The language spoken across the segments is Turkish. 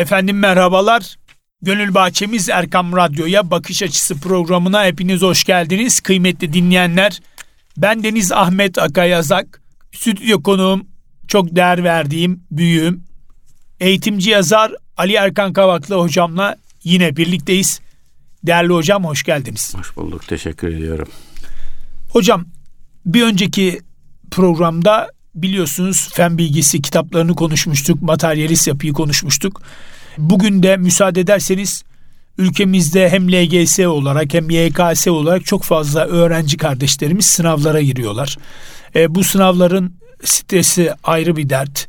Efendim merhabalar. Gönül Bahçemiz Erkam Radyo'ya Bakış Açısı programına hepiniz hoş geldiniz. Kıymetli dinleyenler, ben Deniz Ahmet Akayazak. Stüdyo konuğum, çok değer verdiğim büyüğüm, eğitimci yazar Ali Erkan Kavaklı hocamla yine birlikteyiz. Değerli hocam hoş geldiniz. Hoş bulduk, teşekkür ediyorum. Hocam, bir önceki programda biliyorsunuz fen bilgisi kitaplarını konuşmuştuk, materyalist yapıyı konuşmuştuk. Bugün de müsaade ederseniz ülkemizde hem LGS olarak hem YKS olarak çok fazla öğrenci kardeşlerimiz sınavlara giriyorlar. E, bu sınavların stresi ayrı bir dert.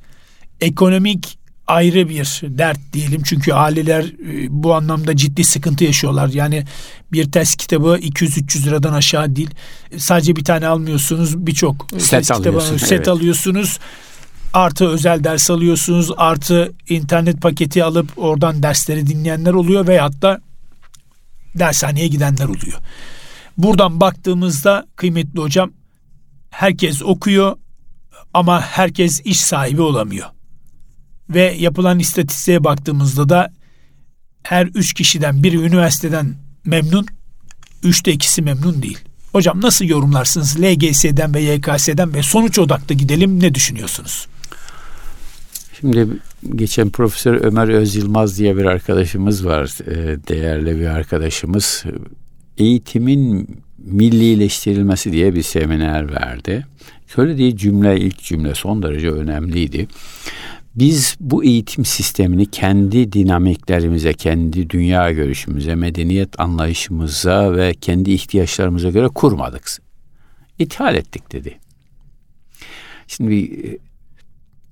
Ekonomik ayrı bir dert diyelim. Çünkü aileler e, bu anlamda ciddi sıkıntı yaşıyorlar. Yani bir test kitabı 200-300 liradan aşağı değil. Sadece bir tane almıyorsunuz. Birçok test kitabı set evet. alıyorsunuz. Artı özel ders alıyorsunuz. Artı internet paketi alıp oradan dersleri dinleyenler oluyor veyahut da dershaneye gidenler oluyor. Buradan baktığımızda kıymetli hocam herkes okuyor ama herkes iş sahibi olamıyor. Ve yapılan istatistiğe baktığımızda da her üç kişiden biri üniversiteden memnun, üçte ikisi memnun değil. Hocam nasıl yorumlarsınız LGS'den ve YKS'den ve sonuç odaklı gidelim ne düşünüyorsunuz? Şimdi geçen Profesör Ömer Öz Yılmaz diye bir arkadaşımız var, e, değerli bir arkadaşımız. Eğitimin millileştirilmesi diye bir seminer verdi. Söylediği cümle ilk cümle son derece önemliydi. Biz bu eğitim sistemini kendi dinamiklerimize, kendi dünya görüşümüze, medeniyet anlayışımıza ve kendi ihtiyaçlarımıza göre kurmadık. İthal ettik dedi. Şimdi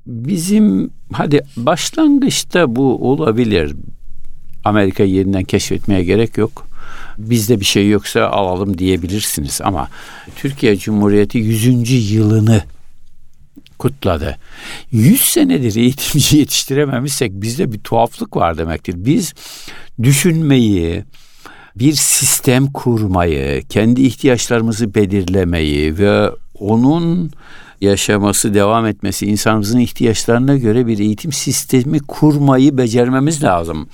bizim hadi başlangıçta bu olabilir. Amerika yeniden keşfetmeye gerek yok. Bizde bir şey yoksa alalım diyebilirsiniz ama Türkiye Cumhuriyeti 100. yılını kutladı. 100 senedir eğitimci yetiştirememişsek bizde bir tuhaflık var demektir. Biz düşünmeyi, bir sistem kurmayı, kendi ihtiyaçlarımızı belirlemeyi ve onun yaşaması, devam etmesi, insanımızın ihtiyaçlarına göre bir eğitim sistemi kurmayı becermemiz lazım.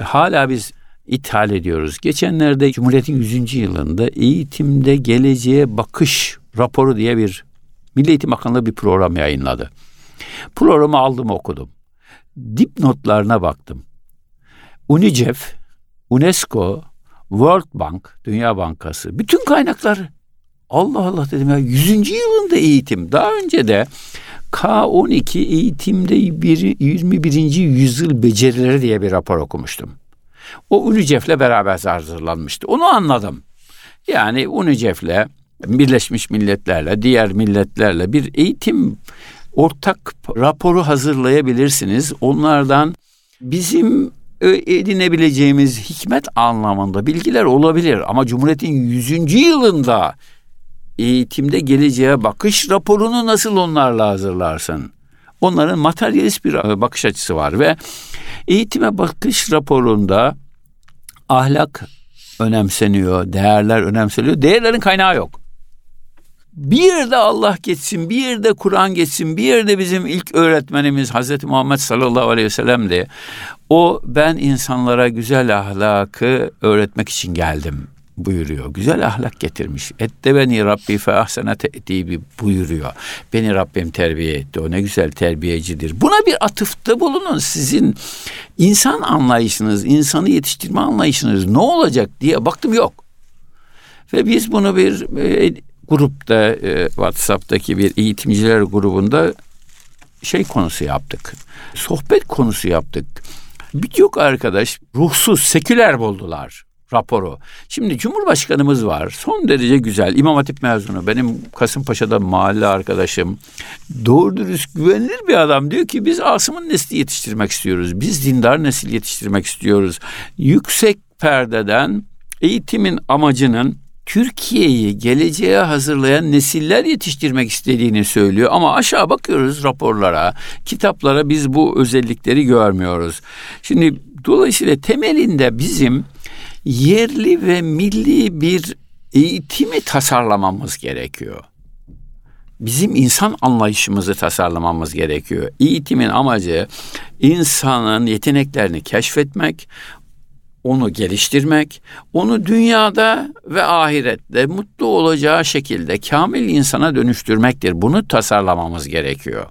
Hala biz ithal ediyoruz. Geçenlerde Cumhuriyet'in 100. yılında eğitimde geleceğe bakış raporu diye bir Milli Eğitim Bakanlığı bir program yayınladı. Programı aldım okudum. Dipnotlarına baktım. UNICEF, UNESCO, World Bank, Dünya Bankası bütün kaynakları Allah Allah dedim ya 100. yılında eğitim. Daha önce de K12 eğitimde bir, 21. yüzyıl becerileri diye bir rapor okumuştum. O UNICEF'le beraber hazırlanmıştı. Onu anladım. Yani UNICEF'le Birleşmiş Milletler'le, diğer milletlerle bir eğitim ortak raporu hazırlayabilirsiniz. Onlardan bizim edinebileceğimiz hikmet anlamında bilgiler olabilir ama Cumhuriyet'in 100. yılında eğitimde geleceğe bakış raporunu nasıl onlarla hazırlarsın? Onların materyalist bir e, bakış açısı var ve eğitime bakış raporunda ahlak önemseniyor, değerler önemseniyor. Değerlerin kaynağı yok. Bir yerde Allah geçsin, bir yerde Kur'an geçsin, bir yerde bizim ilk öğretmenimiz Hazreti Muhammed sallallahu aleyhi ve sellem'di. O ben insanlara güzel ahlakı öğretmek için geldim buyuruyor. Güzel ahlak getirmiş. Ette beni Rabbi fe ahsene te'dibi buyuruyor. Beni Rabbim terbiye etti. O ne güzel terbiyecidir. Buna bir atıfta bulunun. Sizin insan anlayışınız, insanı yetiştirme anlayışınız ne olacak diye baktım yok. Ve biz bunu bir e, grupta e, WhatsApp'taki bir eğitimciler grubunda şey konusu yaptık. Sohbet konusu yaptık. Birçok arkadaş ruhsuz, seküler buldular raporu. Şimdi Cumhurbaşkanımız var. Son derece güzel. İmam Hatip mezunu. Benim Kasımpaşa'da mahalle arkadaşım. Doğru dürüst güvenilir bir adam. Diyor ki biz Asım'ın nesli yetiştirmek istiyoruz. Biz dindar nesil yetiştirmek istiyoruz. Yüksek perdeden eğitimin amacının Türkiye'yi geleceğe hazırlayan nesiller yetiştirmek istediğini söylüyor ama aşağı bakıyoruz raporlara, kitaplara biz bu özellikleri görmüyoruz. Şimdi dolayısıyla temelinde bizim yerli ve milli bir eğitimi tasarlamamız gerekiyor. bizim insan anlayışımızı tasarlamamız gerekiyor. Eğitimin amacı insanın yeteneklerini keşfetmek, onu geliştirmek, onu dünyada ve ahirette mutlu olacağı şekilde kamil insana dönüştürmektir. Bunu tasarlamamız gerekiyor.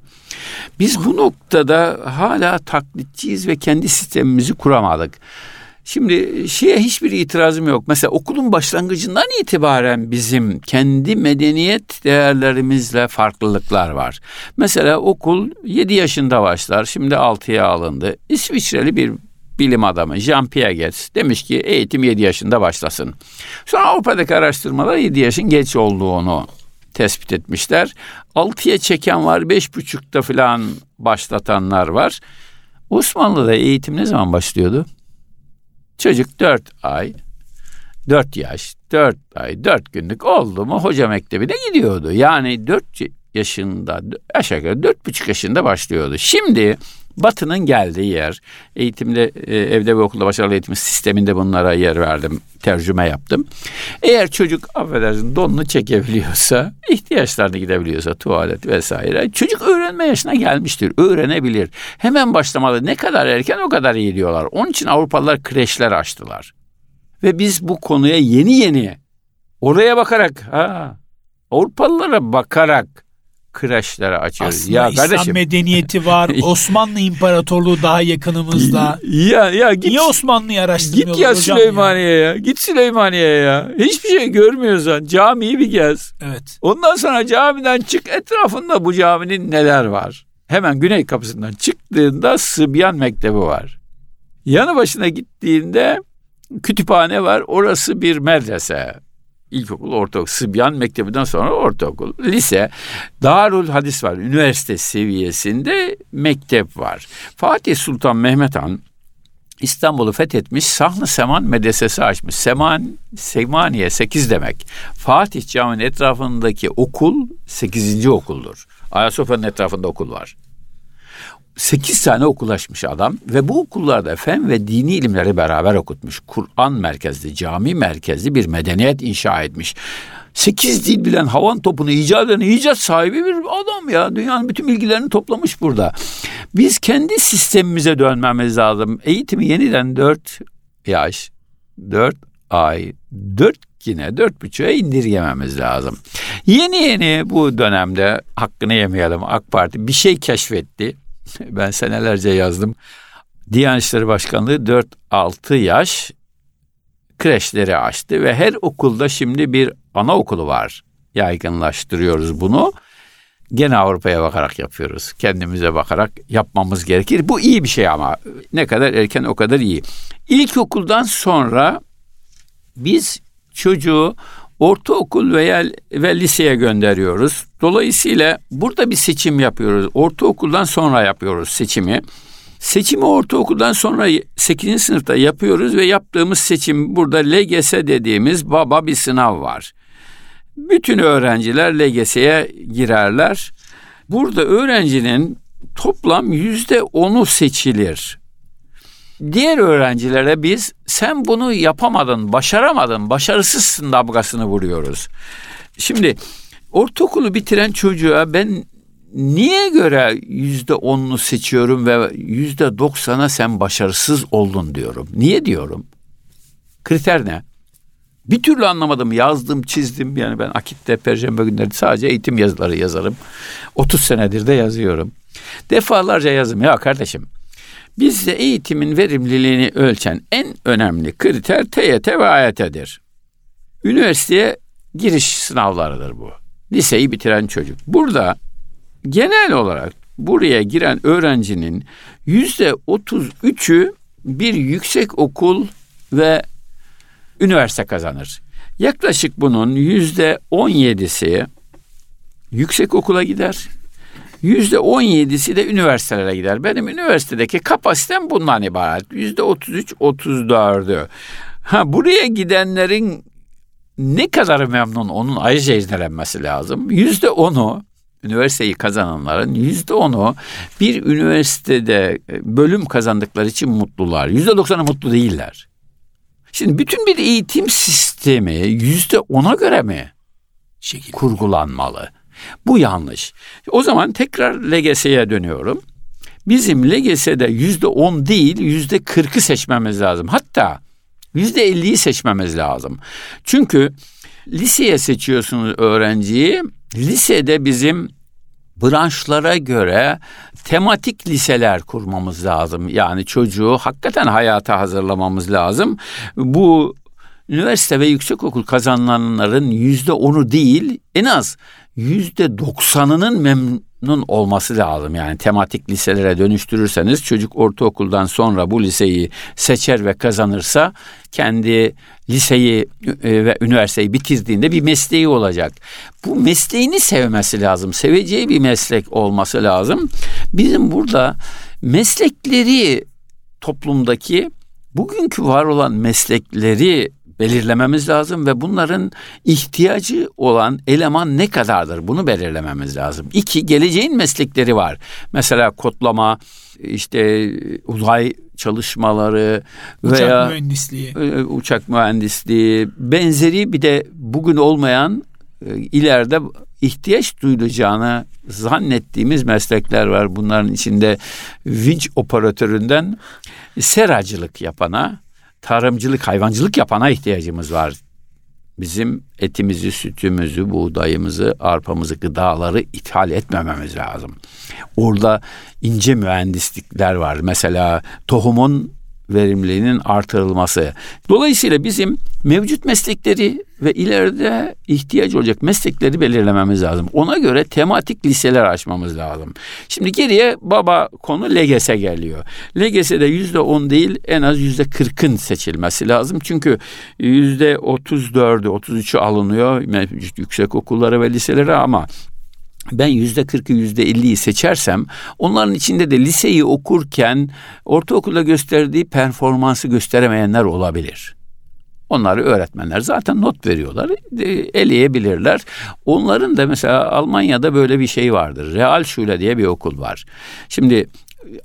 Biz bu noktada hala taklitçiyiz ve kendi sistemimizi kuramadık. Şimdi şeye hiçbir itirazım yok. Mesela okulun başlangıcından itibaren bizim kendi medeniyet değerlerimizle farklılıklar var. Mesela okul 7 yaşında başlar. Şimdi 6'ya alındı. İsviçreli bir bilim adamı Jean Piaget demiş ki eğitim 7 yaşında başlasın. Sonra Avrupa'daki araştırmalar 7 yaşın geç olduğunu tespit etmişler. 6'ya çeken var, 5,5'ta falan başlatanlar var. Osmanlı'da eğitim ne zaman başlıyordu? Çocuk 4 ay, 4 yaş, 4 ay, 4 günlük oldu mu hoca mektebine gidiyordu. Yani 4 yaşında, aşağı yukarı 4,5 yaşında başlıyordu. Şimdi Batı'nın geldiği yer, eğitimde, e, evde ve okulda başarılı eğitim sisteminde bunlara yer verdim, tercüme yaptım. Eğer çocuk affedersin donunu çekebiliyorsa, ihtiyaçlarını gidebiliyorsa, tuvalet vesaire, çocuk öğrenme yaşına gelmiştir, öğrenebilir. Hemen başlamalı, ne kadar erken o kadar iyi diyorlar. Onun için Avrupalılar kreşler açtılar. Ve biz bu konuya yeni yeni, oraya bakarak, ha, Avrupalılara bakarak kreşlere açıyoruz. Aslında ya İslam kardeşim. medeniyeti var. Osmanlı İmparatorluğu daha yakınımızda. Ya ya git. Niye Osmanlı'yı araştırmıyorlar Git ya Süleymaniye ya. ya. Git Süleymaniye ya. Hiçbir şey görmüyorsan camiyi bir gez. Evet. Ondan sonra camiden çık etrafında bu caminin neler var. Hemen güney kapısından çıktığında Sıbyan Mektebi var. Yanı başına gittiğinde kütüphane var. Orası bir medrese ilkokul, ortaokul, Sıbyan Mektebi'den sonra ortaokul, lise, Darul Hadis var. Üniversite seviyesinde mektep var. Fatih Sultan Mehmet Han İstanbul'u fethetmiş, Sahlı Seman medresesi açmış. Seman, Semaniye 8 demek. Fatih Camii'nin etrafındaki okul 8. okuldur. Ayasofya'nın etrafında okul var. 8 tane okul açmış adam ve bu okullarda fen ve dini ilimleri beraber okutmuş. Kur'an merkezli, cami merkezli bir medeniyet inşa etmiş. Sekiz dil bilen havan topunu icat eden icat sahibi bir adam ya. Dünyanın bütün bilgilerini toplamış burada. Biz kendi sistemimize dönmemiz lazım. Eğitimi yeniden dört yaş, dört ay, dört yine dört buçuğa indirgememiz lazım. Yeni yeni bu dönemde hakkını yemeyelim AK Parti bir şey keşfetti ben senelerce yazdım. Diyanet İşleri Başkanlığı 4-6 yaş kreşleri açtı ve her okulda şimdi bir anaokulu var. Yaygınlaştırıyoruz bunu. Gene Avrupa'ya bakarak yapıyoruz. Kendimize bakarak yapmamız gerekir. Bu iyi bir şey ama ne kadar erken o kadar iyi. İlkokuldan sonra biz çocuğu ortaokul veya ve liseye gönderiyoruz. Dolayısıyla burada bir seçim yapıyoruz. Ortaokuldan sonra yapıyoruz seçimi. Seçimi ortaokuldan sonra 8. sınıfta yapıyoruz ve yaptığımız seçim burada LGS dediğimiz baba bir sınav var. Bütün öğrenciler LGS'ye girerler. Burada öğrencinin toplam yüzde onu seçilir. Diğer öğrencilere biz sen bunu yapamadın, başaramadın, başarısızsın damgasını vuruyoruz. Şimdi ortaokulu bitiren çocuğa ben niye göre yüzde onunu seçiyorum ve yüzde doksana sen başarısız oldun diyorum. Niye diyorum? Kriter ne? Bir türlü anlamadım. Yazdım, çizdim. Yani ben Akit'te, Perşembe günleri sadece eğitim yazıları yazarım. 30 senedir de yazıyorum. Defalarca yazdım. Ya kardeşim Bizde eğitimin verimliliğini ölçen en önemli kriter TYT ve AYT'dir. Üniversiteye giriş sınavlarıdır bu. Liseyi bitiren çocuk. Burada genel olarak buraya giren öğrencinin yüzde otuz üçü bir yüksek okul ve üniversite kazanır. Yaklaşık bunun yüzde on yedisi yüksek okula gider. Yüzde on yedisi de üniversitelere gider. Benim üniversitedeki kapasitem bundan ibaret. Yüzde otuz üç, otuz dördü. Ha buraya gidenlerin ne kadar memnun onun ayrıca izlenmesi lazım. Yüzde onu üniversiteyi kazananların yüzde onu bir üniversitede e, bölüm kazandıkları için mutlular. Yüzde doksanı mutlu değiller. Şimdi bütün bir eğitim sistemi yüzde ona göre mi Şekil. kurgulanmalı? Bu yanlış. O zaman tekrar LGS'ye dönüyorum. Bizim LGS'de yüzde on değil yüzde kırkı seçmemiz lazım. Hatta yüzde elliyi seçmemiz lazım. Çünkü liseye seçiyorsunuz öğrenciyi. Lisede bizim branşlara göre tematik liseler kurmamız lazım. Yani çocuğu hakikaten hayata hazırlamamız lazım. Bu üniversite ve yüksekokul kazananların yüzde onu değil en az yüzde doksanının memnun olması lazım. Yani tematik liselere dönüştürürseniz çocuk ortaokuldan sonra bu liseyi seçer ve kazanırsa kendi liseyi e, ve üniversiteyi bitirdiğinde bir mesleği olacak. Bu mesleğini sevmesi lazım. Seveceği bir meslek olması lazım. Bizim burada meslekleri toplumdaki bugünkü var olan meslekleri belirlememiz lazım ve bunların ihtiyacı olan eleman ne kadardır bunu belirlememiz lazım. İki, geleceğin meslekleri var. Mesela kodlama, işte uzay çalışmaları uçak veya mühendisliği. E, uçak mühendisliği benzeri bir de bugün olmayan e, ileride ihtiyaç duyulacağını zannettiğimiz meslekler var. Bunların içinde vinç operatöründen seracılık yapana, tarımcılık, hayvancılık yapana ihtiyacımız var. Bizim etimizi, sütümüzü, buğdayımızı, arpamızı, gıdaları ithal etmememiz lazım. Orada ince mühendislikler var. Mesela tohumun verimliliğinin artırılması. Dolayısıyla bizim mevcut meslekleri ve ileride ihtiyaç olacak meslekleri belirlememiz lazım. Ona göre tematik liseler açmamız lazım. Şimdi geriye baba konu LGS geliyor. LGS'de yüzde on değil en az yüzde kırkın seçilmesi lazım. Çünkü yüzde otuz dördü, otuz üçü alınıyor mevcut yüksek okullara ve liselere ama ben yüzde kırkı yüzde elliyi seçersem onların içinde de liseyi okurken ortaokulda gösterdiği performansı gösteremeyenler olabilir. Onları öğretmenler zaten not veriyorlar, eleyebilirler. Onların da mesela Almanya'da böyle bir şey vardır. Realschule diye bir okul var. Şimdi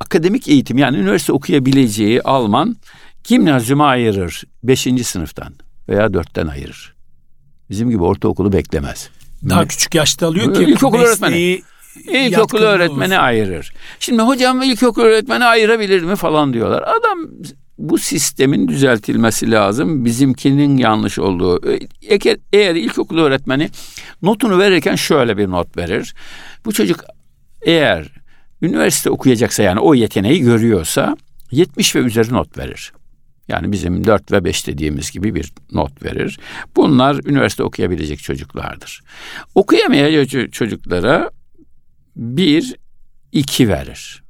akademik eğitim yani üniversite okuyabileceği Alman gimnazyuma ayırır. Beşinci sınıftan veya dörtten ayırır. Bizim gibi ortaokulu beklemez. Daha küçük yaşta alıyor ki ilkokul öğretmeni. İlkokul öğretmeni olsun. ayırır. Şimdi hocam ilkokul öğretmeni ayırabilir mi falan diyorlar. Adam bu sistemin düzeltilmesi lazım. Bizimkinin yanlış olduğu. Eğer, eğer ilkokul öğretmeni notunu verirken şöyle bir not verir. Bu çocuk eğer üniversite okuyacaksa yani o yeteneği görüyorsa 70 ve üzeri not verir. Yani bizim 4 ve 5 dediğimiz gibi bir not verir. Bunlar üniversite okuyabilecek çocuklardır. Okuyamayan çocuklara 1, 2 verir.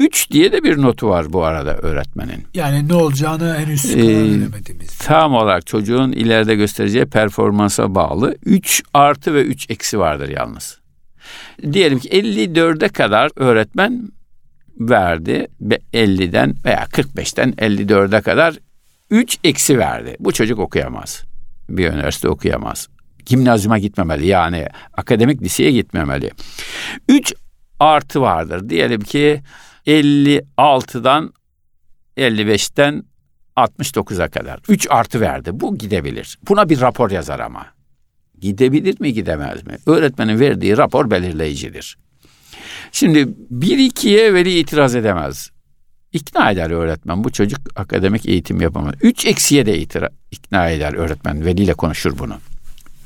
3 diye de bir notu var bu arada öğretmenin. Yani ne olacağını henüz karar veremediğimiz. Tam olarak çocuğun ileride göstereceği performansa bağlı. 3 artı ve 3 eksi vardır yalnız. Diyelim ki 54'e kadar öğretmen verdi. 50'den veya 45'ten 54'e kadar 3 eksi verdi. Bu çocuk okuyamaz. Bir üniversite okuyamaz. Gimnazyuma gitmemeli yani akademik liseye gitmemeli. 3 artı vardır. Diyelim ki 56'dan 55'ten 69'a kadar. 3 artı verdi. Bu gidebilir. Buna bir rapor yazar ama. Gidebilir mi gidemez mi? Öğretmenin verdiği rapor belirleyicidir. Şimdi bir ikiye veli itiraz edemez. İkna eder öğretmen. Bu çocuk akademik eğitim yapamaz. Üç eksiye de itira, ikna eder öğretmen. Veliyle konuşur bunu.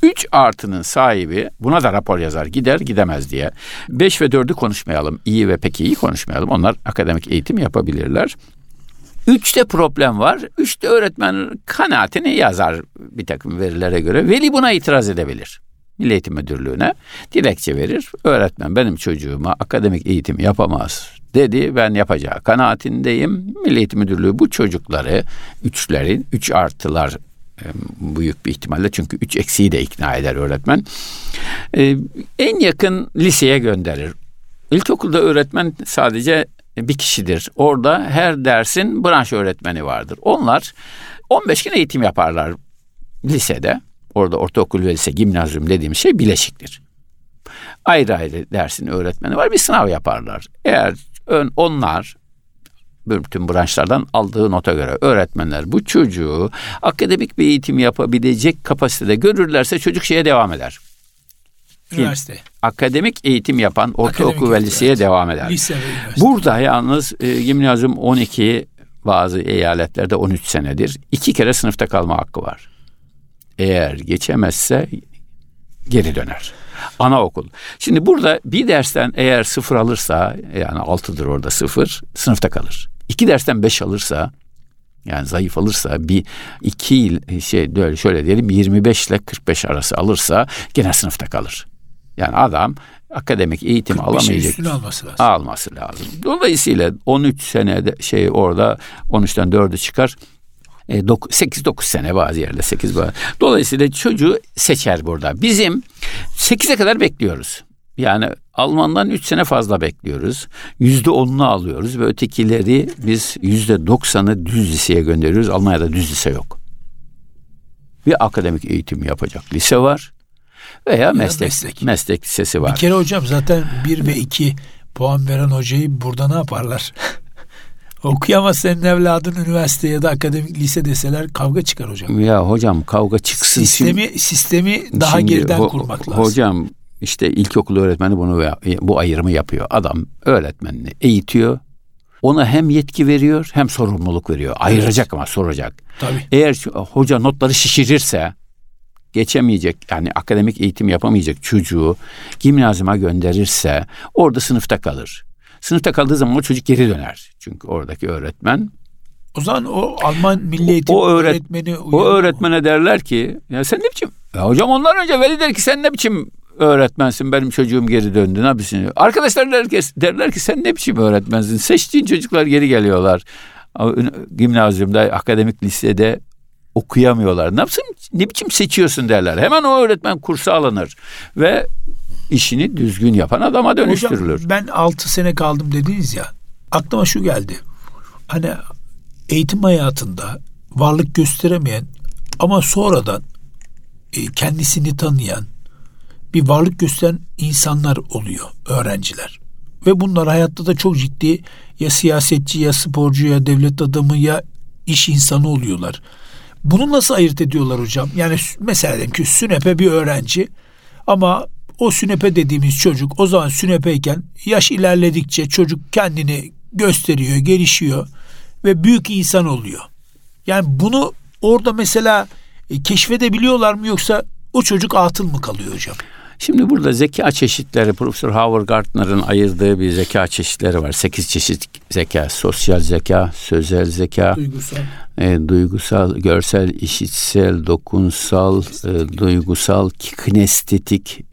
Üç artının sahibi buna da rapor yazar. Gider gidemez diye. Beş ve dördü konuşmayalım. İyi ve pek iyi konuşmayalım. Onlar akademik eğitim yapabilirler. Üçte problem var. Üçte öğretmen kanaatini yazar bir takım verilere göre. Veli buna itiraz edebilir. Milli Eğitim Müdürlüğü'ne dilekçe verir. Öğretmen benim çocuğuma akademik eğitim yapamaz dedi. Ben yapacağı kanaatindeyim. Milli Eğitim Müdürlüğü bu çocukları üçlerin, üç artılar e, büyük bir ihtimalle çünkü üç eksiği de ikna eder öğretmen. Ee, en yakın liseye gönderir. İlkokulda öğretmen sadece bir kişidir. Orada her dersin branş öğretmeni vardır. Onlar 15 gün eğitim yaparlar lisede. Orada ortaokul ve lise, gimnazyum dediğim şey bileşiktir. Ayrı ayrı dersin öğretmeni var. Bir sınav yaparlar. Eğer ön, onlar bütün branşlardan aldığı nota göre öğretmenler bu çocuğu akademik bir eğitim yapabilecek kapasitede görürlerse çocuk şeye devam eder. Üniversite. Akademik eğitim yapan ortaokul ve liseye evet. devam eder. Lise. Burada yalnız e, gimnazyum 12 bazı eyaletlerde 13 senedir. iki kere sınıfta kalma hakkı var. Eğer geçemezse geri döner. Anaokul. Şimdi burada bir dersten eğer sıfır alırsa yani altıdır orada sıfır sınıfta kalır. İki dersten beş alırsa yani zayıf alırsa bir iki yıl şey böyle şöyle diyelim 25 ile 45 arası alırsa gene sınıfta kalır. Yani adam akademik eğitim 45'in alamayacak. üstüne alması lazım. Alması lazım. Dolayısıyla 13 senede şey orada 13'ten 4'ü çıkar. E, 8-9 sene bazı yerde 8 bazı. Dolayısıyla çocuğu seçer burada. Bizim 8'e kadar bekliyoruz. Yani Alman'dan 3 sene fazla bekliyoruz. %10'unu alıyoruz ve ötekileri biz %90'ı düz liseye gönderiyoruz. Almanya'da düz lise yok. Bir akademik eğitim yapacak lise var veya meslek, meslek. meslek lisesi var. Bir kere hocam zaten 1 ve 2 puan veren hocayı burada ne yaparlar? Okuyamaz senin evladın üniversite ya da akademik lise deseler kavga çıkar hocam. Ya hocam kavga çıksın. Sistemi Şimdi- sistemi daha şimdi geriden ho- kurmak lazım. Hocam işte ilkokul öğretmeni bunu bu ayrımı yapıyor. Adam öğretmenini eğitiyor. Ona hem yetki veriyor hem sorumluluk veriyor. Ayıracak ama soracak. Tabii. Eğer şu- hoca notları şişirirse geçemeyecek yani akademik eğitim yapamayacak çocuğu gimnazyuma gönderirse orada sınıfta kalır. Sınıfta kaldığı zaman o çocuk geri döner. Çünkü oradaki öğretmen O zaman o Alman Milli Eğitim o öğret- öğretmeni O öğretmene derler ki ya sen ne biçim? Ya hocam ondan önce veli der ki sen ne biçim öğretmensin benim çocuğum geri döndü ne yapıyorsun? Arkadaşlar der ki, derler ki sen ne biçim öğretmensin? Seçtiğin çocuklar geri geliyorlar. Gimnazyumda, akademik lisede okuyamıyorlar. Ne yapsın? Ne biçim seçiyorsun derler. Hemen o öğretmen kursa alınır ve işini düzgün yapan adama dönüştürülür. Hocam ben 6 sene kaldım dediniz ya. Aklıma şu geldi. Hani eğitim hayatında varlık gösteremeyen ama sonradan e, kendisini tanıyan bir varlık gösteren insanlar oluyor, öğrenciler. Ve bunlar hayatta da çok ciddi ya siyasetçi ya sporcu ya devlet adamı ya iş insanı oluyorlar. Bunu nasıl ayırt ediyorlar hocam? Yani mesela diyelim ki sünepe bir öğrenci ama o sünepe dediğimiz çocuk o zaman sünepeyken yaş ilerledikçe çocuk kendini gösteriyor, gelişiyor ve büyük insan oluyor. Yani bunu orada mesela e, keşfedebiliyorlar mı yoksa o çocuk atıl mı kalıyor hocam? Şimdi burada zeka çeşitleri Profesör Howard Gardner'ın ayırdığı bir zeka çeşitleri var. Sekiz çeşit zeka. Sosyal zeka, sözel zeka, Duygusal. e, duygusal, görsel, işitsel, dokunsal, e, duygusal, kinestetik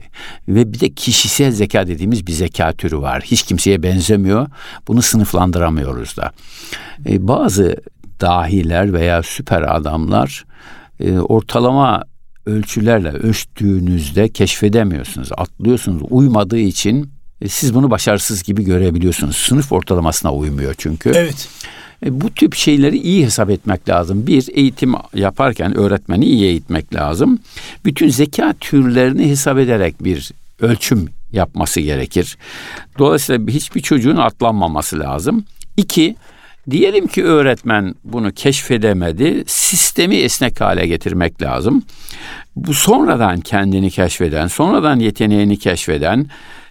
ve bir de kişisel zeka dediğimiz bir zeka türü var. Hiç kimseye benzemiyor. Bunu sınıflandıramıyoruz da. E, bazı dahiler veya süper adamlar e, ortalama ölçülerle ölçtüğünüzde keşfedemiyorsunuz. Atlıyorsunuz. Uymadığı için e, siz bunu başarısız gibi görebiliyorsunuz. Sınıf ortalamasına uymuyor çünkü. Evet. E, Bu tip şeyleri iyi hesap etmek lazım. Bir, eğitim yaparken öğretmeni iyi eğitmek lazım. Bütün zeka türlerini hesap ederek bir ölçüm yapması gerekir. Dolayısıyla hiçbir çocuğun atlanmaması lazım. İki, diyelim ki öğretmen bunu keşfedemedi, sistemi esnek hale getirmek lazım. Bu sonradan kendini keşfeden, sonradan yeteneğini keşfeden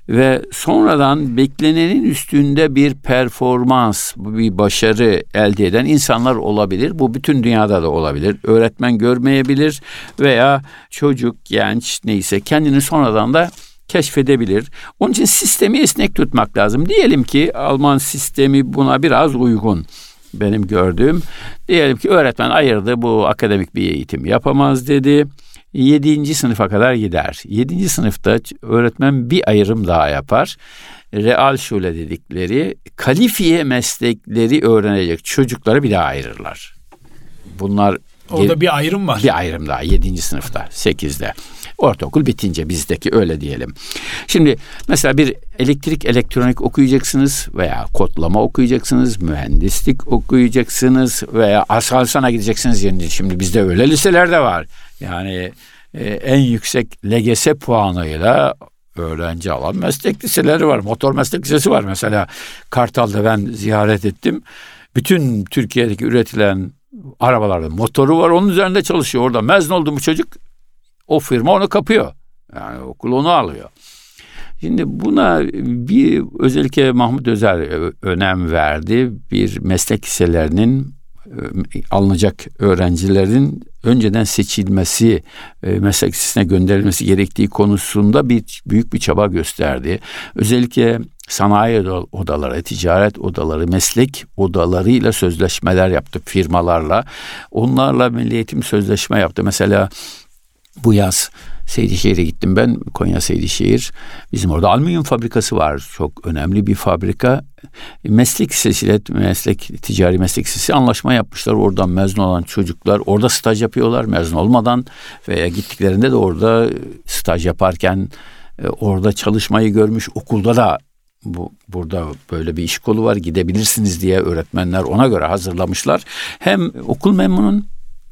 ve sonradan beklenenin üstünde bir performans, bir başarı elde eden insanlar olabilir. Bu bütün dünyada da olabilir. Öğretmen görmeyebilir veya çocuk, genç neyse kendini sonradan da keşfedebilir. Onun için sistemi esnek tutmak lazım. Diyelim ki Alman sistemi buna biraz uygun benim gördüğüm. Diyelim ki öğretmen ayırdı bu akademik bir eğitim yapamaz dedi. 7. sınıfa kadar gider. 7. sınıfta öğretmen bir ayrım daha yapar. Real şule dedikleri kalifiye meslekleri öğrenecek çocukları bir daha ayırırlar. Bunlar Orada bir ayrım var. bir ayrım daha 7. sınıfta, 8'de. Ortaokul bitince bizdeki öyle diyelim. Şimdi mesela bir elektrik elektronik okuyacaksınız veya kodlama okuyacaksınız, mühendislik okuyacaksınız veya Aselsan'a gideceksiniz. Yani şimdi bizde öyle liseler de var. Yani e, en yüksek LGS puanıyla öğrenci alan meslek liseleri var. Motor meslek lisesi var mesela. Kartal'da ben ziyaret ettim. Bütün Türkiye'deki üretilen arabalarda motoru var. Onun üzerinde çalışıyor orada. Mezun oldu bu çocuk. O firma onu kapıyor. Yani okul onu alıyor. Şimdi buna bir özellikle Mahmut Özer önem verdi. Bir meslek liselerinin e, alınacak öğrencilerin önceden seçilmesi, e, meslek lisesine gönderilmesi gerektiği konusunda bir büyük bir çaba gösterdi. Özellikle sanayi odaları, ticaret odaları, meslek odalarıyla sözleşmeler yaptı firmalarla. Onlarla milli eğitim sözleşme yaptı. Mesela bu yaz Seydişehir'e gittim ben. Konya Seydişehir. Bizim orada alüminyum fabrikası var. Çok önemli bir fabrika. Meslek lisesiyle meslek ticari meslek lisesi anlaşma yapmışlar. Oradan mezun olan çocuklar orada staj yapıyorlar mezun olmadan veya gittiklerinde de orada staj yaparken e, orada çalışmayı görmüş okulda da bu burada böyle bir iş kolu var gidebilirsiniz diye öğretmenler ona göre hazırlamışlar. Hem okul memnun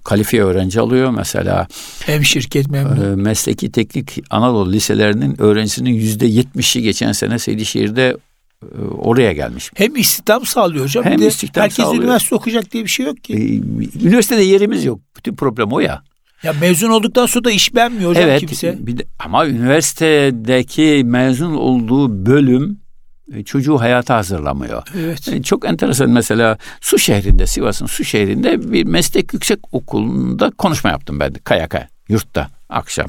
kalifiye öğrenci alıyor. Mesela hem şirket memnun. E, mesleki teknik Anadolu liselerinin öğrencisinin yüzde yetmişi geçen sene Seydişehir'de e, oraya gelmiş. Hem istihdam sağlıyor hocam. Hem de istihdam herkes sağlıyor. üniversite okuyacak diye bir şey yok ki. E, üniversitede yerimiz yok. Bütün problem o ya. Ya mezun olduktan sonra da iş beğenmiyor hocam evet, kimse. Bir de, ama üniversitedeki mezun olduğu bölüm çocuğu hayata hazırlamıyor. Evet. E, çok enteresan mesela Su şehrinde, Sivas'ın Su şehrinde bir meslek yüksek okulunda konuşma yaptım ben Kayaka yurtta akşam.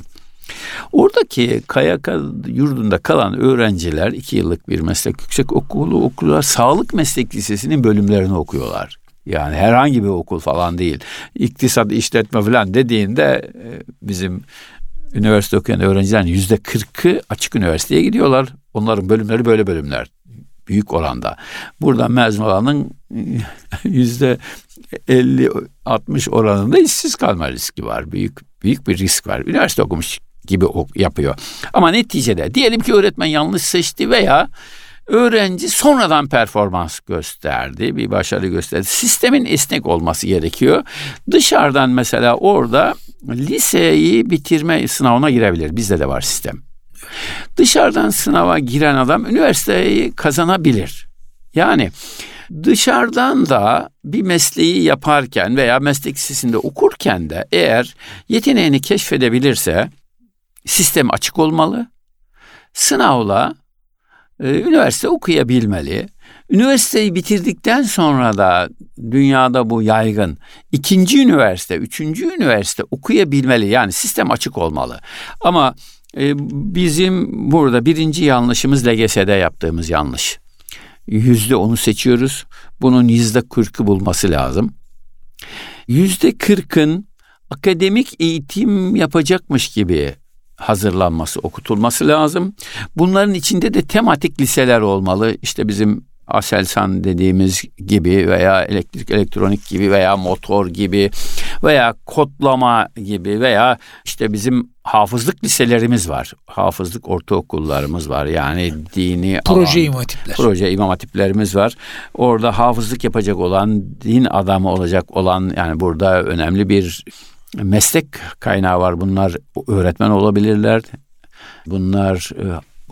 Oradaki Kayaka yurdunda kalan öğrenciler iki yıllık bir meslek yüksek okulu okuyorlar. Sağlık meslek lisesinin bölümlerini okuyorlar. Yani herhangi bir okul falan değil. İktisat, işletme falan dediğinde e, bizim üniversite okuyan öğrencilerin yüzde kırkı açık üniversiteye gidiyorlar. Onların bölümleri böyle bölümler büyük oranda. Buradan mezun olanın yüzde 50-60 oranında işsiz kalma riski var. Büyük büyük bir risk var. Üniversite okumuş gibi yapıyor. Ama neticede diyelim ki öğretmen yanlış seçti veya öğrenci sonradan performans gösterdi, bir başarı gösterdi. Sistemin esnek olması gerekiyor. Dışarıdan mesela orada liseyi bitirme sınavına girebilir. Bizde de var sistem. Dışarıdan sınava giren adam üniversiteyi kazanabilir. Yani dışarıdan da bir mesleği yaparken veya meslek lisesinde okurken de eğer yeteneğini keşfedebilirse sistem açık olmalı. Sınavla e, üniversite okuyabilmeli. Üniversiteyi bitirdikten sonra da dünyada bu yaygın. ikinci üniversite, üçüncü üniversite okuyabilmeli. Yani sistem açık olmalı. Ama e, bizim burada birinci yanlışımız LGS'de yaptığımız yanlış. Yüzde onu seçiyoruz. Bunun yüzde kırkı bulması lazım. Yüzde kırkın akademik eğitim yapacakmış gibi hazırlanması, okutulması lazım. Bunların içinde de tematik liseler olmalı. İşte bizim Aselsan dediğimiz gibi veya elektrik elektronik gibi veya motor gibi veya kodlama gibi veya işte bizim hafızlık liselerimiz var. Hafızlık ortaokullarımız var. Yani dini proje alan, imam hatipler. Proje imam hatiplerimiz var. Orada hafızlık yapacak olan, din adamı olacak olan yani burada önemli bir meslek kaynağı var. Bunlar öğretmen olabilirler. Bunlar e,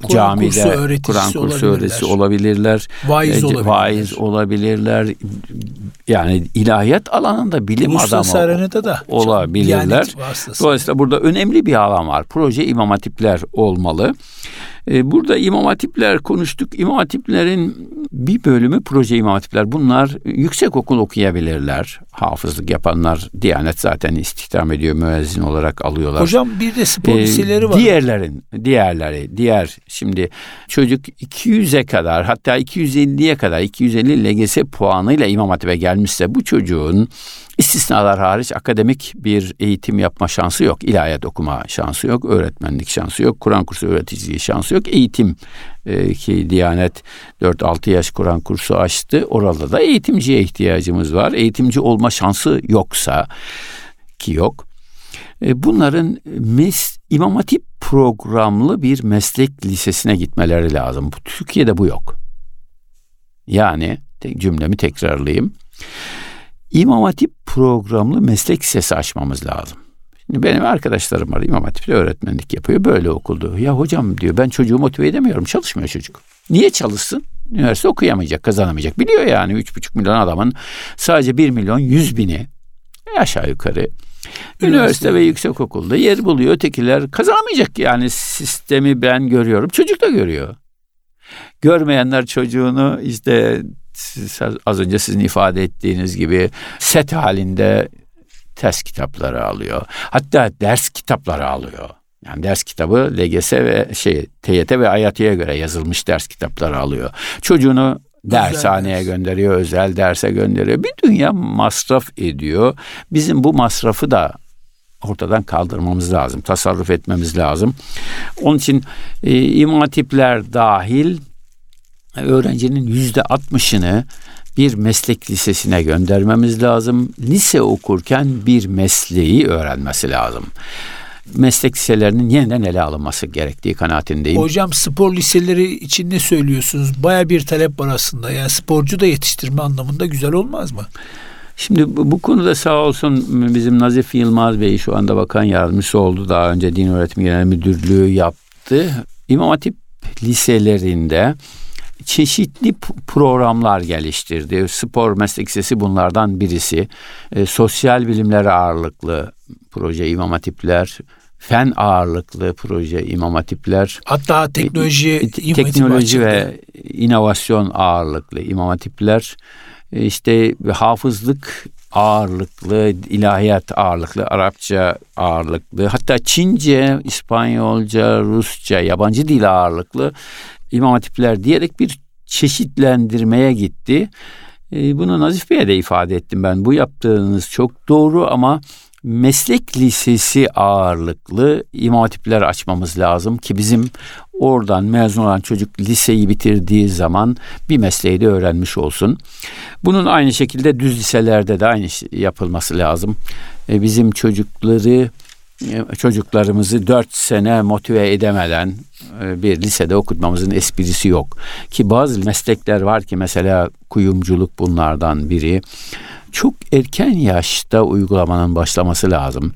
Kur'an camide kursu Kur'an kursu öğretisi olabilirler. Vaiz e, olabilirler. Vaiz olabilirler. Yani ilahiyat alanında bilim Uluslararası adamı da olabilirler. Dolayısıyla burada önemli bir alan var. Proje imam hatipler olmalı. E, burada imam hatipler konuştuk. İmam hatiplerin bir bölümü proje imam hatipler. Bunlar yüksek okul okuyabilirler. Hafızlık yapanlar Diyanet zaten istihdam ediyor. Müezzin olarak alıyorlar. Hocam bir de spor ee, liseleri var. Diğerlerin, diğerleri, diğer şimdi çocuk 200'e kadar hatta 250'ye kadar 250 LGS puanıyla imam hatibe gelmişse bu çocuğun İstisnalar hariç akademik bir eğitim yapma şansı yok. İlahiyat okuma şansı yok. Öğretmenlik şansı yok. Kur'an kursu öğreticiliği şansı yok. Eğitim e, ki Diyanet 4-6 yaş Kur'an kursu açtı. Orada da eğitimciye ihtiyacımız var. Eğitimci olma şansı yoksa ki yok. E, bunların mes, İmam Hatip programlı bir meslek lisesine gitmeleri lazım. Bu, Türkiye'de bu yok. Yani cümlemi tekrarlayayım. İmam Hatip programlı meslek lisesi açmamız lazım. Şimdi benim arkadaşlarım var İmam Hatip'te öğretmenlik yapıyor. Böyle okuldu. Ya hocam diyor ben çocuğu motive edemiyorum. Çalışmıyor çocuk. Niye çalışsın? Üniversite okuyamayacak, kazanamayacak. Biliyor yani üç buçuk milyon adamın sadece bir milyon yüz bini aşağı yukarı Üniversite ve yüksek okulda yer buluyor. Ötekiler kazanamayacak yani sistemi ben görüyorum. Çocuk da görüyor. Görmeyenler çocuğunu işte az önce sizin ifade ettiğiniz gibi set halinde test kitapları alıyor. Hatta ders kitapları alıyor. Yani ders kitabı LGS ve şey TYT ve AYAT'ya göre yazılmış ders kitapları alıyor. Çocuğunu dershaneye özel gönderiyor, özel derse gönderiyor. Bir dünya masraf ediyor. Bizim bu masrafı da ortadan kaldırmamız lazım. Tasarruf etmemiz lazım. Onun için e, imam dahil öğrencinin yüzde altmışını bir meslek lisesine göndermemiz lazım. Lise okurken bir mesleği öğrenmesi lazım meslek liselerinin yeniden ele alınması gerektiği kanaatindeyim. Hocam spor liseleri için ne söylüyorsunuz? Baya bir talep var aslında. Yani sporcu da yetiştirme anlamında güzel olmaz mı? Şimdi bu, bu konuda sağ olsun bizim Nazif Yılmaz Bey şu anda bakan yardımcısı oldu. Daha önce Din Öğretimi Genel Müdürlüğü yaptı. İmam Hatip liselerinde çeşitli programlar geliştirdi. Spor meslek lisesi bunlardan birisi. E, sosyal bilimler ağırlıklı proje imam hatipler, fen ağırlıklı proje imam hatipler. Hatta teknoloji, e, teknoloji ve inovasyon ağırlıklı imam hatipler. E, işte hafızlık ağırlıklı, ilahiyat ağırlıklı, Arapça ağırlıklı, hatta Çince, İspanyolca, Rusça, yabancı dil ağırlıklı imam hatipler diyerek bir çeşitlendirmeye gitti. E, bunu Nazif Bey'e de ifade ettim ben. Bu yaptığınız çok doğru ama meslek lisesi ağırlıklı imam hatipler açmamız lazım ki bizim oradan mezun olan çocuk liseyi bitirdiği zaman bir mesleği de öğrenmiş olsun. Bunun aynı şekilde düz liselerde de aynı şey yapılması lazım. E, bizim çocukları çocuklarımızı dört sene motive edemeden e, bir lisede okutmamızın esprisi yok. Ki bazı meslekler var ki mesela kuyumculuk bunlardan biri çok erken yaşta uygulamanın başlaması lazım.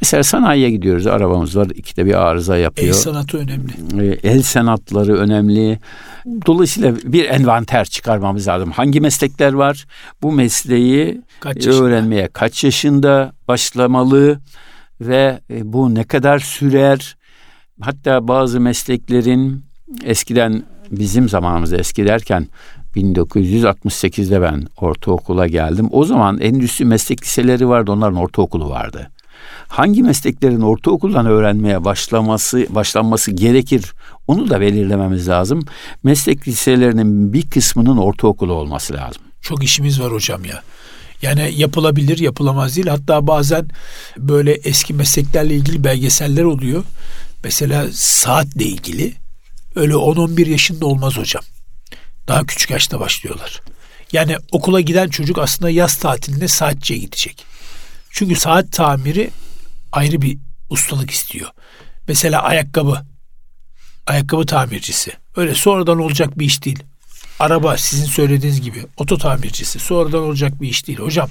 Mesela sanayiye gidiyoruz, arabamız var, ikide bir arıza yapıyor. El sanatı önemli. E, el sanatları önemli. Dolayısıyla bir envanter çıkarmamız lazım. Hangi meslekler var? Bu mesleği kaç öğrenmeye kaç yaşında başlamalı ve e, bu ne kadar sürer? Hatta bazı mesleklerin eskiden bizim zamanımızda eski derken 1968'de ben ortaokula geldim. O zaman endüstri meslek liseleri vardı, onların ortaokulu vardı. Hangi mesleklerin ortaokuldan öğrenmeye başlaması başlanması gerekir onu da belirlememiz lazım. Meslek liselerinin bir kısmının ortaokulu olması lazım. Çok işimiz var hocam ya. Yani yapılabilir, yapılamaz değil. Hatta bazen böyle eski mesleklerle ilgili belgeseller oluyor. Mesela saatle ilgili öyle 10-11 yaşında olmaz hocam. Daha küçük yaşta başlıyorlar. Yani okula giden çocuk aslında yaz tatilinde saatçiye gidecek. Çünkü saat tamiri ayrı bir ustalık istiyor. Mesela ayakkabı. Ayakkabı tamircisi. Öyle sonradan olacak bir iş değil. Araba sizin söylediğiniz gibi oto tamircisi. Sonradan olacak bir iş değil hocam.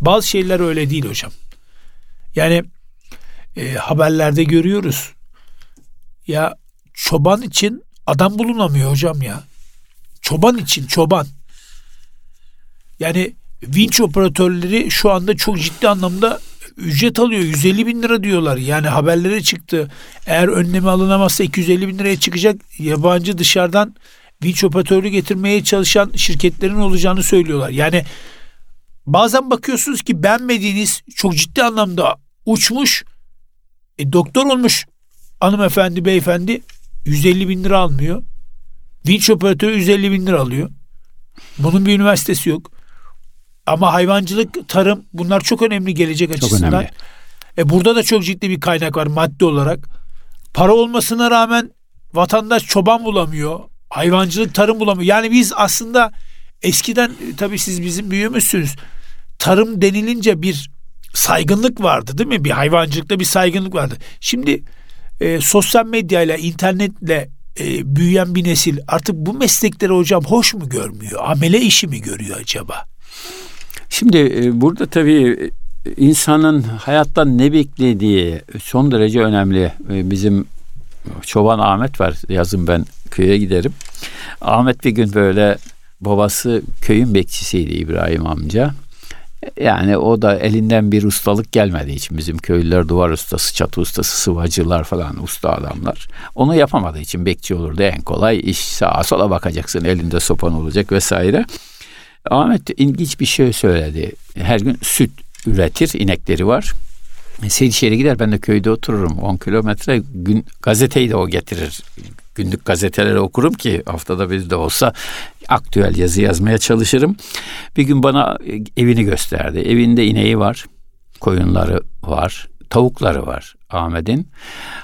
Bazı şeyler öyle değil hocam. Yani e, haberlerde görüyoruz. Ya çoban için adam bulunamıyor hocam ya. Çoban için çoban. Yani vinç operatörleri şu anda çok ciddi anlamda ücret alıyor. 150 bin lira diyorlar. Yani haberlere çıktı. Eğer önlemi alınamazsa 250 bin liraya çıkacak. Yabancı dışarıdan vinç operatörü getirmeye çalışan şirketlerin olacağını söylüyorlar. Yani bazen bakıyorsunuz ki beğenmediğiniz çok ciddi anlamda uçmuş e, doktor olmuş hanımefendi beyefendi 150 bin lira almıyor. Vinç operatörü 150 bin lira alıyor. Bunun bir üniversitesi yok. Ama hayvancılık, tarım bunlar çok önemli gelecek çok açısından. Önemli. E burada da çok ciddi bir kaynak var maddi olarak. Para olmasına rağmen vatandaş çoban bulamıyor. Hayvancılık, tarım bulamıyor. Yani biz aslında eskiden tabii siz bizim büyüğümüzsünüz. Tarım denilince bir saygınlık vardı değil mi? Bir hayvancılıkta bir saygınlık vardı. Şimdi e, sosyal medyayla, internetle e, büyüyen bir nesil artık bu meslekleri hocam hoş mu görmüyor? Amele işi mi görüyor acaba? Şimdi e, burada tabii e, insanın hayattan ne beklediği son derece önemli. E, bizim çoban Ahmet var. Yazın ben köye giderim. Ahmet bir gün böyle babası köyün bekçisiydi İbrahim amca. Yani o da elinden bir ustalık gelmediği için bizim köylüler duvar ustası, çatı ustası, sıvacılar falan usta adamlar. Onu yapamadığı için bekçi olurdu en kolay iş sağa sola bakacaksın elinde sopan olacak vesaire. Ahmet ilginç bir şey söyledi. Her gün süt üretir, inekleri var. Seydişehir'e gider ben de köyde otururum 10 kilometre gün gazeteyi de o getirir günlük gazeteleri okurum ki haftada bir de olsa aktüel yazı yazmaya çalışırım. Bir gün bana evini gösterdi. Evinde ineği var, koyunları var, tavukları var Ahmet'in.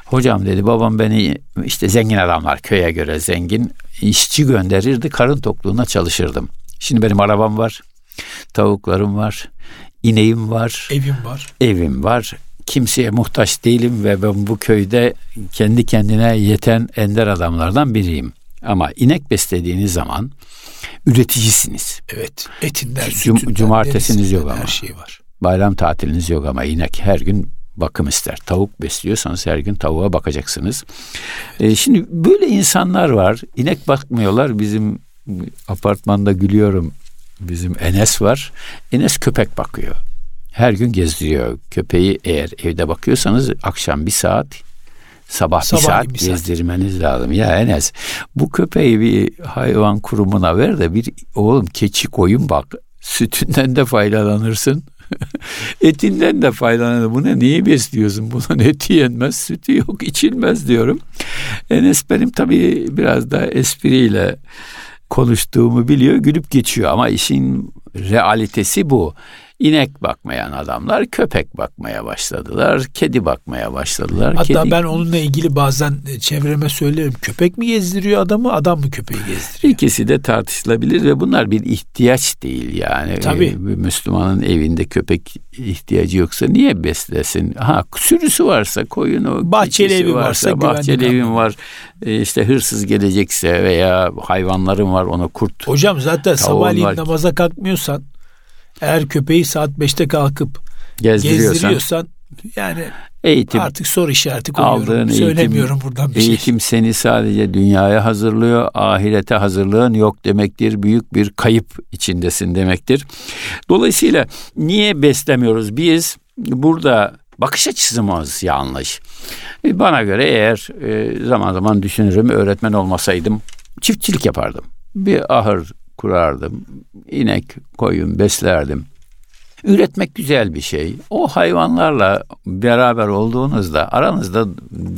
Hocam dedi babam beni işte zengin adamlar köye göre zengin işçi gönderirdi karın tokluğuna çalışırdım. Şimdi benim arabam var, tavuklarım var, ineğim var. Evim var. Evim var kimseye muhtaç değilim ve ben bu köyde kendi kendine yeten ender adamlardan biriyim. Ama inek beslediğiniz zaman üreticisiniz. Evet. Etinden, Cum- sütünden, cumartesiniz yok ama. Her şey var. Bayram tatiliniz yok ama inek her gün bakım ister. Tavuk besliyorsanız her gün tavuğa bakacaksınız. Ee, şimdi böyle insanlar var. İnek bakmıyorlar. Bizim apartmanda gülüyorum. Bizim Enes var. Enes köpek bakıyor her gün gezdiriyor. Köpeği eğer evde bakıyorsanız akşam bir saat sabah, sabah bir saat bir gezdirmeniz saat. lazım. Ya Enes bu köpeği bir hayvan kurumuna ver de bir oğlum keçi koyun bak sütünden de faydalanırsın. Etinden de faydalanır. Buna niye besliyorsun? Bunun eti yenmez, sütü yok, içilmez diyorum. Enes benim tabii biraz da espriyle konuştuğumu biliyor, gülüp geçiyor ama işin realitesi bu. İnek bakmayan adamlar köpek bakmaya başladılar, kedi bakmaya başladılar. Hatta kedi... ben onunla ilgili bazen çevreme söylerim. Köpek mi gezdiriyor adamı, adam mı köpeği gezdiriyor? İkisi de tartışılabilir ve bunlar bir ihtiyaç değil yani. Tabii. Bir Müslümanın evinde köpek ihtiyacı yoksa niye beslesin? Ha sürüsü varsa koyunu, bahçeli evi varsa, varsa bahçeli evin var. E, işte hırsız gelecekse veya hayvanların var ona kurt. Hocam zaten sabahleyin var. namaza kalkmıyorsan eğer köpeği saat 5'te kalkıp gezdiriyorsan yani eğitim artık soru işareti koyuyorum. Aldığın Söylemiyorum eğitim, buradan bir şey. Eğitim seni sadece dünyaya hazırlıyor, ahirete hazırlığın yok demektir. Büyük bir kayıp içindesin demektir. Dolayısıyla niye beslemiyoruz? Biz burada bakış açısımız yanlış. E, bana göre eğer e, zaman zaman düşünürüm öğretmen olmasaydım çiftçilik yapardım. Bir ahır kurardım. İnek, koyun beslerdim. Üretmek güzel bir şey. O hayvanlarla beraber olduğunuzda aranızda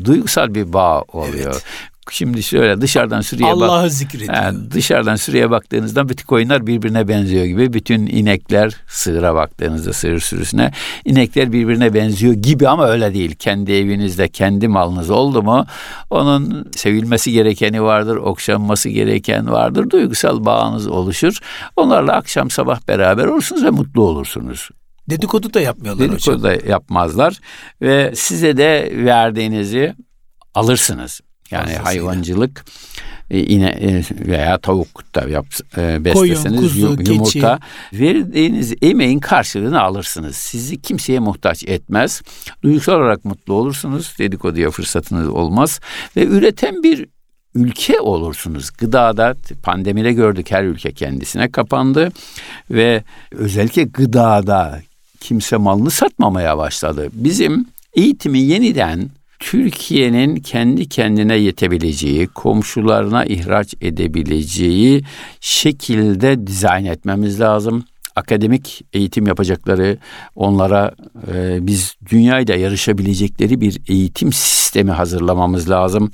duygusal bir bağ oluyor. Evet. Şimdi şöyle dışarıdan sürüye bak. Allah'ı zikrediyor. Yani dışarıdan sürüye baktığınızda bütün koyunlar birbirine benziyor gibi. Bütün inekler sığıra baktığınızda sığır sürüsüne inekler birbirine benziyor gibi ama öyle değil. Kendi evinizde kendi malınız oldu mu onun sevilmesi gerekeni vardır, okşanması gereken vardır. Duygusal bağınız oluşur. Onlarla akşam sabah beraber olursunuz ve mutlu olursunuz. Dedikodu da yapmıyorlar Dedikodu hocam. da yapmazlar ve size de verdiğinizi alırsınız. Yani hayvancılık yine e, veya tavuk da yap, e, besleseniz Koyun, kuzu, yumurta keçi. verdiğiniz emeğin karşılığını alırsınız. Sizi kimseye muhtaç etmez. Duygusal olarak mutlu olursunuz. Dedikoduya fırsatınız olmaz ve üreten bir ülke olursunuz. Gıdada pandemide gördük her ülke kendisine kapandı ve özellikle gıdada kimse malını satmamaya başladı. Bizim eğitimi yeniden Türkiye'nin kendi kendine yetebileceği, komşularına ihraç edebileceği şekilde dizayn etmemiz lazım. Akademik eğitim yapacakları, onlara e, biz dünyayla yarışabilecekleri bir eğitim sistemi hazırlamamız lazım.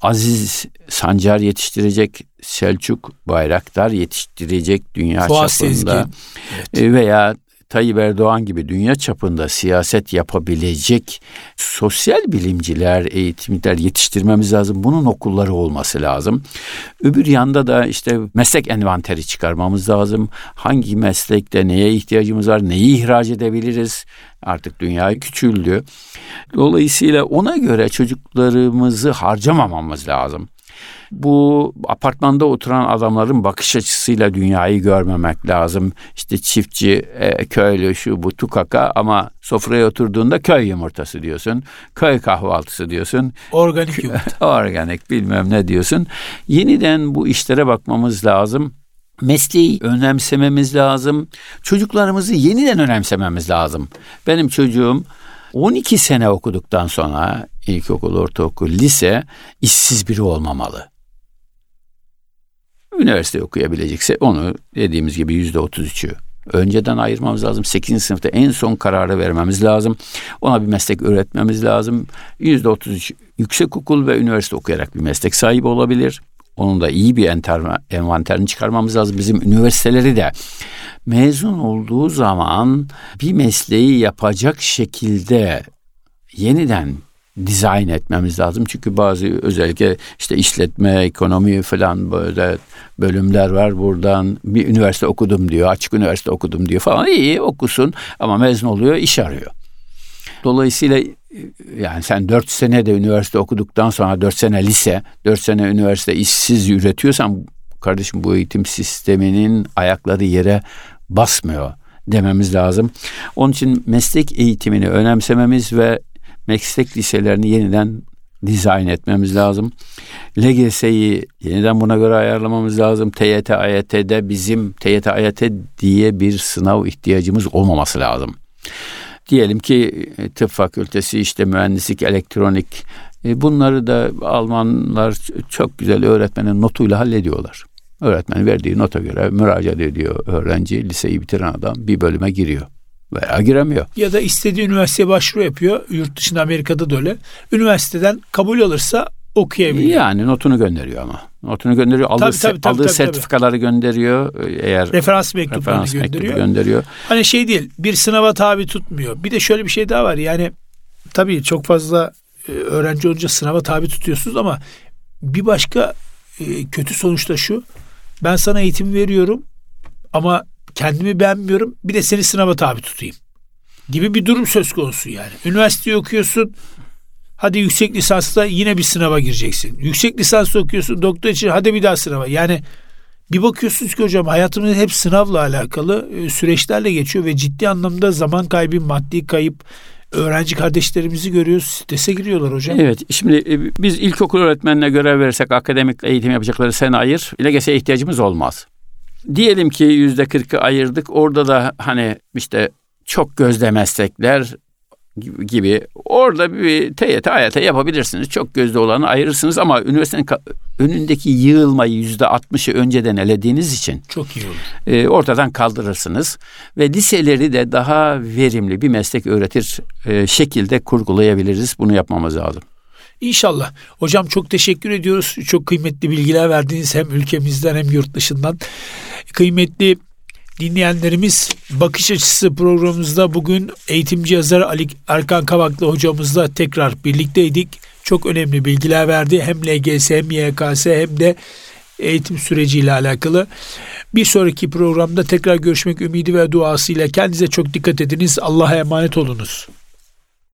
Aziz Sancar yetiştirecek, Selçuk Bayraktar yetiştirecek dünya Fuat çapında Sezgin. Evet. Veya Tayyip Erdoğan gibi dünya çapında siyaset yapabilecek sosyal bilimciler, eğitimciler yetiştirmemiz lazım. Bunun okulları olması lazım. Öbür yanda da işte meslek envanteri çıkarmamız lazım. Hangi meslekte neye ihtiyacımız var, neyi ihraç edebiliriz? Artık dünya küçüldü. Dolayısıyla ona göre çocuklarımızı harcamamamız lazım bu apartmanda oturan adamların bakış açısıyla dünyayı görmemek lazım. İşte çiftçi, e, köylü, şu bu tukaka ama sofraya oturduğunda köy yumurtası diyorsun. Köy kahvaltısı diyorsun. Organik yumurta. Organik bilmem ne diyorsun. Yeniden bu işlere bakmamız lazım. mesleği önemsememiz lazım. Çocuklarımızı yeniden önemsememiz lazım. Benim çocuğum 12 sene okuduktan sonra ilkokul, ortaokul, lise işsiz biri olmamalı. Üniversite okuyabilecekse onu dediğimiz gibi yüzde 33'ü önceden ayırmamız lazım. 8. sınıfta en son kararı vermemiz lazım. Ona bir meslek öğretmemiz lazım. Yüzde 33 yüksek okul ve üniversite okuyarak bir meslek sahibi olabilir. Onun da iyi bir envanterini çıkarmamız lazım. Bizim üniversiteleri de mezun olduğu zaman bir mesleği yapacak şekilde yeniden dizayn etmemiz lazım. Çünkü bazı özellikle işte işletme, ekonomi falan böyle bölümler var buradan. Bir üniversite okudum diyor, açık üniversite okudum diyor falan. İyi okusun ama mezun oluyor, iş arıyor. Dolayısıyla yani sen dört sene de üniversite okuduktan sonra dört sene lise, dört sene üniversite işsiz üretiyorsan kardeşim bu eğitim sisteminin ayakları yere basmıyor dememiz lazım. Onun için meslek eğitimini önemsememiz ve meslek liselerini yeniden dizayn etmemiz lazım. LGS'yi yeniden buna göre ayarlamamız lazım. TYT, AYT'de bizim TYT, AYT diye bir sınav ihtiyacımız olmaması lazım. Diyelim ki e, tıp fakültesi işte mühendislik, elektronik e, bunları da Almanlar çok güzel öğretmenin notuyla hallediyorlar. Öğretmen verdiği nota göre müracaat ediyor öğrenci, liseyi bitiren adam bir bölüme giriyor veya giremiyor. Ya da istediği üniversiteye başvuru yapıyor. Yurt dışında Amerika'da da öyle. Üniversiteden kabul alırsa okuyabiliyor. Yani notunu gönderiyor ama. Notunu gönderiyor. Aldığı, tabii, tabii, tabii, aldığı tabii, sertifikaları tabii. gönderiyor. Eğer referans mektuplarını referans gönderiyor. gönderiyor. Hani şey değil, bir sınava tabi tutmuyor. Bir de şöyle bir şey daha var. Yani tabii çok fazla e, öğrenci olunca sınava tabi tutuyorsunuz ama bir başka e, kötü sonuçta şu. Ben sana eğitim veriyorum ama kendimi beğenmiyorum bir de seni sınava tabi tutayım gibi bir durum söz konusu yani. Üniversite okuyorsun hadi yüksek lisansta yine bir sınava gireceksin. Yüksek lisans okuyorsun doktor için hadi bir daha sınava. Yani bir bakıyorsunuz ki hocam hayatımız hep sınavla alakalı e, süreçlerle geçiyor ve ciddi anlamda zaman kaybı, maddi kayıp, öğrenci kardeşlerimizi görüyoruz. Strese giriyorlar hocam. Evet. Şimdi e, biz ilkokul öğretmenine görev versek akademik eğitim yapacakları sene ayır. LGS'ye ihtiyacımız olmaz. Diyelim ki yüzde kırkı ayırdık. Orada da hani işte çok gözde meslekler gibi orada bir TYT, AYT yapabilirsiniz. Çok gözde olanı ayırırsınız ama üniversitenin önündeki yığılmayı yüzde altmışı önceden elediğiniz için çok iyi olur. E, ortadan kaldırırsınız ve liseleri de daha verimli bir meslek öğretir e, şekilde kurgulayabiliriz. Bunu yapmamız lazım. İnşallah. Hocam çok teşekkür ediyoruz. Çok kıymetli bilgiler verdiniz hem ülkemizden hem yurt dışından. Kıymetli dinleyenlerimiz Bakış Açısı programımızda bugün eğitimci yazar Ali Erkan Kavaklı hocamızla tekrar birlikteydik. Çok önemli bilgiler verdi. Hem LGS hem YKS hem de eğitim süreciyle alakalı. Bir sonraki programda tekrar görüşmek ümidi ve duasıyla kendinize çok dikkat ediniz. Allah'a emanet olunuz.